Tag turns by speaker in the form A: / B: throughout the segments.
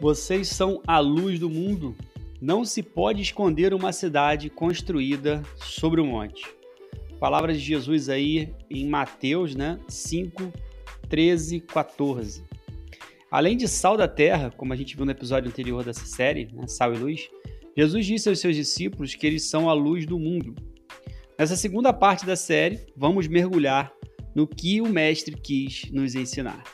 A: Vocês são a luz do mundo. Não se pode esconder uma cidade construída sobre um monte. Palavras de Jesus aí em Mateus, né? 5, 13, 14. Além de sal da terra, como a gente viu no episódio anterior dessa série, né? Sal e luz, Jesus disse aos seus discípulos que eles são a luz do mundo. Nessa segunda parte da série, vamos mergulhar no que o Mestre quis nos ensinar.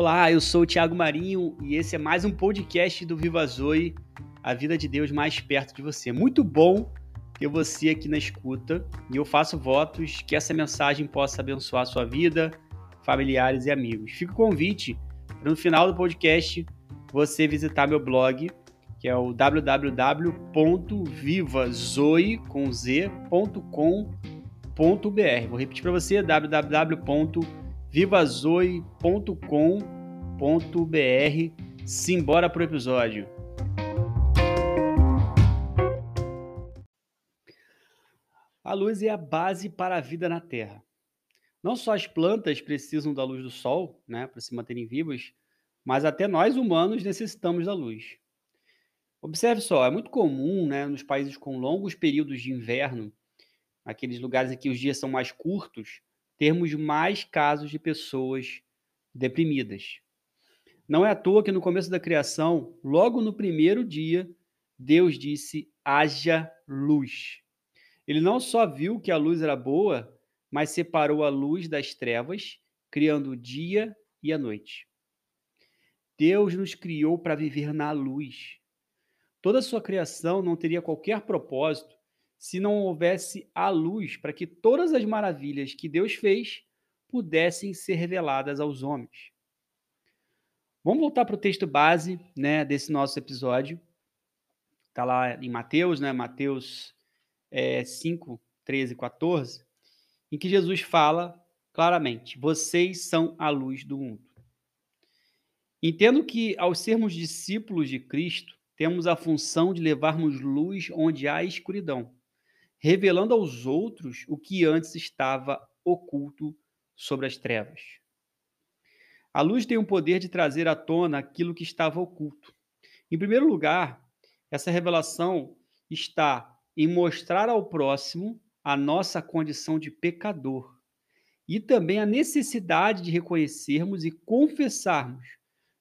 A: Olá, eu sou o Thiago Marinho e esse é mais um podcast do Viva Zoe, a vida de Deus mais perto de você. Muito bom ter você aqui na escuta e eu faço votos que essa mensagem possa abençoar a sua vida, familiares e amigos. Fica o convite para no final do podcast você visitar meu blog, que é o www.vivazoe.com.br. Vou repetir para você, www.vivazoe.com.br. Simbora pro episódio. A luz é a base para a vida na Terra. Não só as plantas precisam da luz do sol, né, para se manterem vivas, mas até nós humanos necessitamos da luz. Observe só, é muito comum, né, nos países com longos períodos de inverno, aqueles lugares em que os dias são mais curtos, termos mais casos de pessoas deprimidas. Não é à toa que no começo da criação, logo no primeiro dia, Deus disse: haja luz. Ele não só viu que a luz era boa, mas separou a luz das trevas, criando o dia e a noite. Deus nos criou para viver na luz. Toda a sua criação não teria qualquer propósito se não houvesse a luz para que todas as maravilhas que Deus fez pudessem ser reveladas aos homens. Vamos voltar para o texto base né, desse nosso episódio. Está lá em Mateus, né, Mateus é, 5, 13 e 14, em que Jesus fala claramente: Vocês são a luz do mundo. Entendo que, ao sermos discípulos de Cristo, temos a função de levarmos luz onde há escuridão, revelando aos outros o que antes estava oculto sobre as trevas. A luz tem o poder de trazer à tona aquilo que estava oculto. Em primeiro lugar, essa revelação está em mostrar ao próximo a nossa condição de pecador e também a necessidade de reconhecermos e confessarmos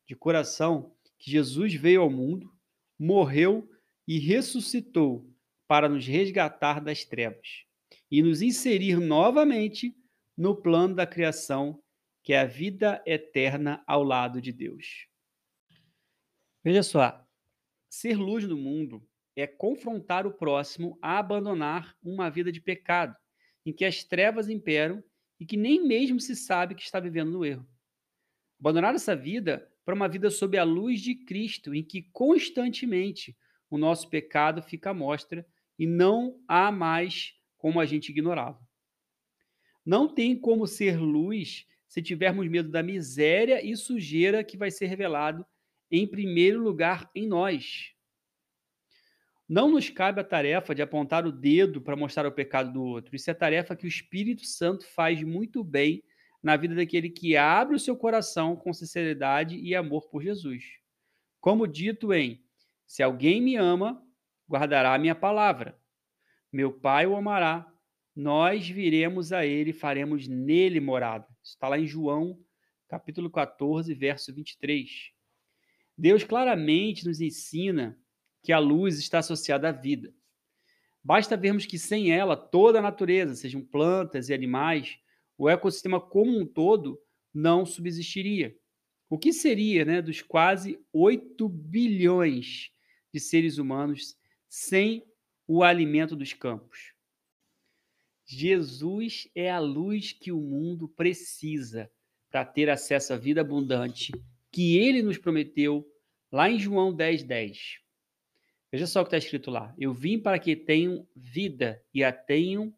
A: de coração que Jesus veio ao mundo, morreu e ressuscitou para nos resgatar das trevas e nos inserir novamente no plano da criação, que é a vida eterna ao lado de Deus. Veja só, ser luz no mundo é confrontar o próximo a abandonar uma vida de pecado, em que as trevas imperam e que nem mesmo se sabe que está vivendo no erro. Abandonar essa vida para uma vida sob a luz de Cristo, em que constantemente o nosso pecado fica à mostra e não há mais como a gente ignorá-lo. Não tem como ser luz se tivermos medo da miséria e sujeira que vai ser revelado em primeiro lugar em nós. Não nos cabe a tarefa de apontar o dedo para mostrar o pecado do outro. Isso é tarefa que o Espírito Santo faz muito bem na vida daquele que abre o seu coração com sinceridade e amor por Jesus. Como dito em: Se alguém me ama, guardará a minha palavra. Meu Pai o amará, nós viremos a ele e faremos nele morada. Isso está lá em João, capítulo 14, verso 23. Deus claramente nos ensina que a luz está associada à vida. Basta vermos que sem ela, toda a natureza, sejam plantas e animais, o ecossistema como um todo não subsistiria. O que seria né, dos quase 8 bilhões de seres humanos sem o alimento dos campos? Jesus é a luz que o mundo precisa para ter acesso à vida abundante que ele nos prometeu lá em João 10, 10. Veja só o que está escrito lá. Eu vim para que tenham vida e a tenham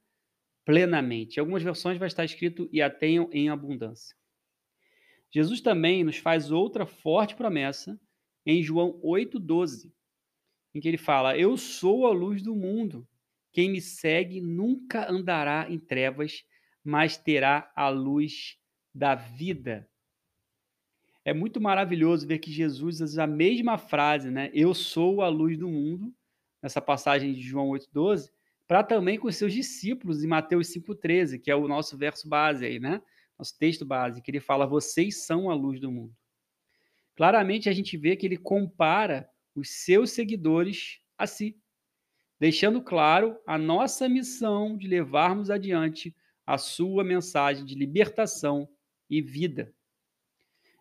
A: plenamente. Em algumas versões vai estar escrito e a tenham em abundância. Jesus também nos faz outra forte promessa em João 8,12, em que ele fala: Eu sou a luz do mundo. quem me segue nunca andará em trevas, mas terá a luz da vida. É muito maravilhoso ver que Jesus usa a mesma frase, né? Eu sou a luz do mundo, nessa passagem de João 8,12, para também com seus discípulos em Mateus 5,13, que é o nosso verso base aí, né? Nosso texto base, que ele fala: Vocês são a luz do mundo. Claramente a gente vê que ele compara os seus seguidores a si, deixando claro a nossa missão de levarmos adiante a sua mensagem de libertação e vida.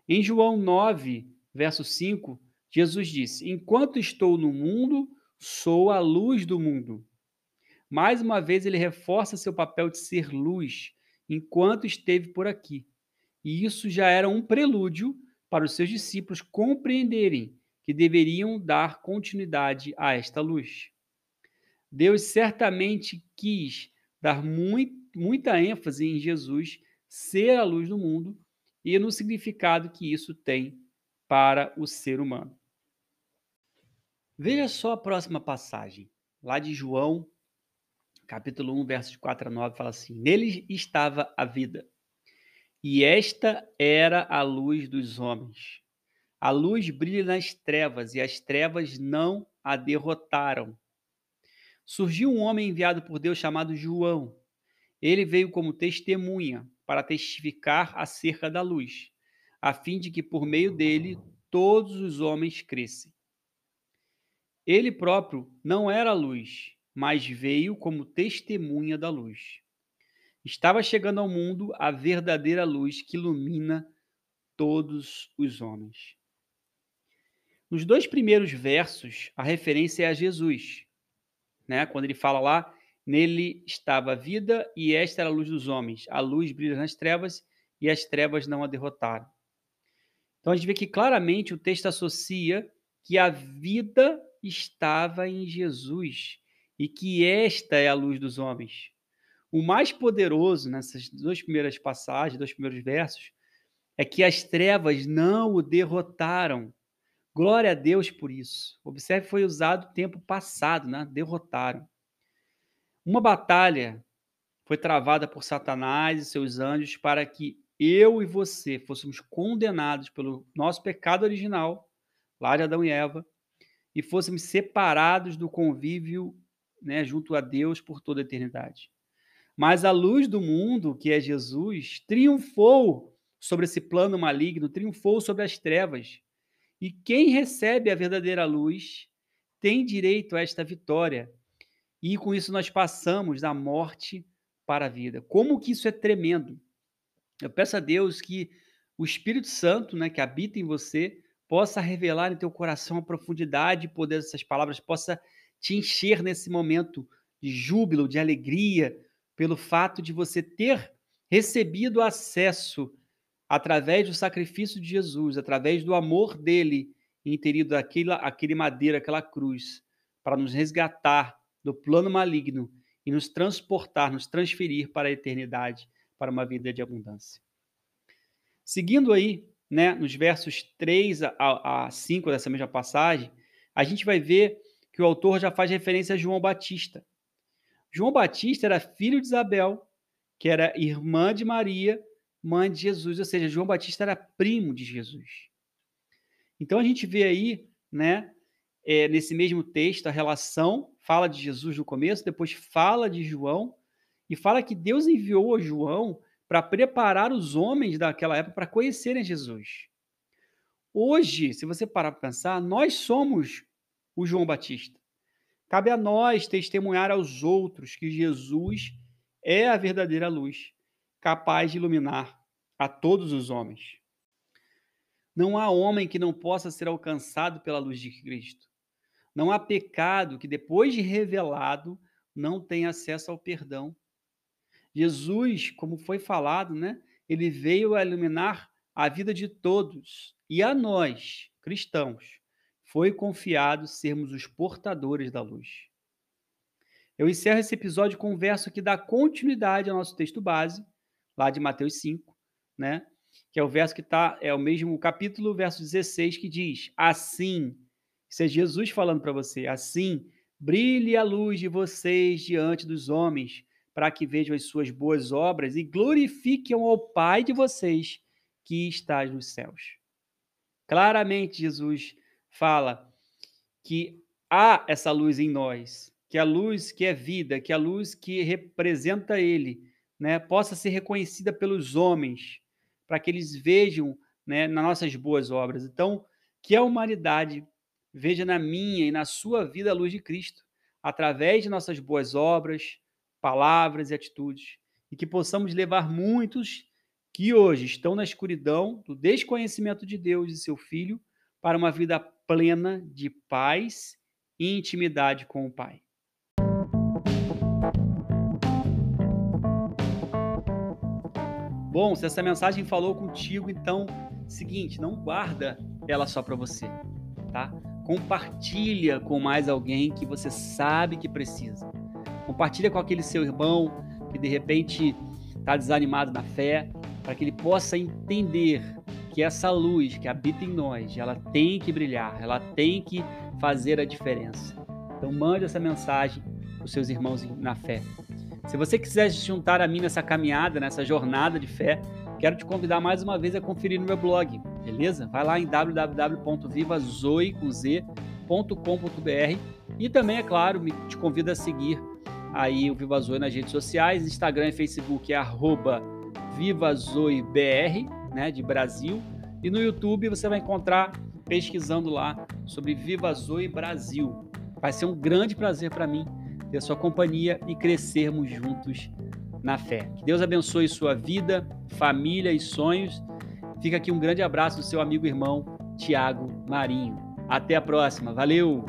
A: Em João 9, verso 5, Jesus disse: Enquanto estou no mundo, sou a luz do mundo. Mais uma vez, ele reforça seu papel de ser luz enquanto esteve por aqui. E isso já era um prelúdio para os seus discípulos compreenderem que deveriam dar continuidade a esta luz. Deus certamente quis dar muito, muita ênfase em Jesus ser a luz do mundo e no significado que isso tem para o ser humano. Veja só a próxima passagem, lá de João, capítulo 1, versos 4 a 9, fala assim: Nele estava a vida, e esta era a luz dos homens. A luz brilha nas trevas, e as trevas não a derrotaram. Surgiu um homem enviado por Deus chamado João. Ele veio como testemunha para testificar acerca da luz, a fim de que por meio dele todos os homens crescem. Ele próprio não era luz, mas veio como testemunha da luz. Estava chegando ao mundo a verdadeira luz que ilumina todos os homens. Nos dois primeiros versos, a referência é a Jesus, né? Quando ele fala lá, nele estava a vida e esta era a luz dos homens. A luz brilha nas trevas e as trevas não a derrotaram. Então a gente vê que claramente o texto associa que a vida estava em Jesus e que esta é a luz dos homens. O mais poderoso nessas duas primeiras passagens, dois primeiros versos, é que as trevas não o derrotaram. Glória a Deus por isso. Observe, foi usado tempo passado, né? Derrotaram. Uma batalha foi travada por Satanás e seus anjos para que eu e você fôssemos condenados pelo nosso pecado original, lá de Adão e Eva, e fôssemos separados do convívio né, junto a Deus por toda a eternidade. Mas a luz do mundo, que é Jesus, triunfou sobre esse plano maligno, triunfou sobre as trevas e quem recebe a verdadeira luz tem direito a esta vitória. E com isso nós passamos da morte para a vida. Como que isso é tremendo? Eu peço a Deus que o Espírito Santo, né, que habita em você, possa revelar em teu coração a profundidade e poder dessas palavras, possa te encher nesse momento de júbilo, de alegria, pelo fato de você ter recebido acesso através do sacrifício de Jesus, através do amor dele inserido aquele, aquele madeira, aquela cruz, para nos resgatar do plano maligno e nos transportar, nos transferir para a eternidade, para uma vida de abundância. Seguindo aí, né, nos versos 3 a, a 5 dessa mesma passagem, a gente vai ver que o autor já faz referência a João Batista. João Batista era filho de Isabel, que era irmã de Maria, mãe de Jesus, ou seja, João Batista era primo de Jesus. Então a gente vê aí, né, é, nesse mesmo texto, a relação, fala de Jesus no começo, depois fala de João, e fala que Deus enviou a João para preparar os homens daquela época para conhecerem Jesus. Hoje, se você parar para pensar, nós somos o João Batista. Cabe a nós testemunhar aos outros que Jesus é a verdadeira luz capaz de iluminar a todos os homens. Não há homem que não possa ser alcançado pela luz de Cristo. Não há pecado que, depois de revelado, não tenha acesso ao perdão. Jesus, como foi falado, né? Ele veio a iluminar a vida de todos e a nós, cristãos, foi confiado sermos os portadores da luz. Eu encerro esse episódio com um verso que dá continuidade ao nosso texto base, lá de Mateus 5, né? Que é o verso que está, é o mesmo capítulo, verso 16, que diz: Assim, isso é Jesus falando para você, assim Brilhe a luz de vocês diante dos homens, para que vejam as suas boas obras e glorifiquem ao Pai de vocês que está nos céus. Claramente, Jesus fala que há essa luz em nós, que a luz que é vida, que a luz que representa Ele, né, possa ser reconhecida pelos homens, para que eles vejam né, nas nossas boas obras. Então, que a humanidade veja na minha e na sua vida a luz de Cristo, através de nossas boas obras, palavras e atitudes, e que possamos levar muitos que hoje estão na escuridão do desconhecimento de Deus e seu Filho para uma vida plena de paz e intimidade com o Pai. Bom, se essa mensagem falou contigo, então, seguinte, não guarda ela só para você, tá? Compartilha com mais alguém que você sabe que precisa. Compartilha com aquele seu irmão que de repente está desanimado na fé, para que ele possa entender que essa luz que habita em nós, ela tem que brilhar, ela tem que fazer a diferença. Então mande essa mensagem para os seus irmãos na fé. Se você quiser se juntar a mim nessa caminhada, nessa jornada de fé, quero te convidar mais uma vez a conferir no meu blog, beleza? Vai lá em www.vivazoe.com.br e também, é claro, me te convido a seguir aí o Viva Zoe nas redes sociais, Instagram e Facebook é arroba VivaZoeBR, né, de Brasil, e no YouTube você vai encontrar pesquisando lá sobre Viva Zoe Brasil. Vai ser um grande prazer para mim ter sua companhia e crescermos juntos na fé. Que Deus abençoe sua vida, família e sonhos. Fica aqui um grande abraço do seu amigo e irmão Tiago Marinho. Até a próxima. Valeu!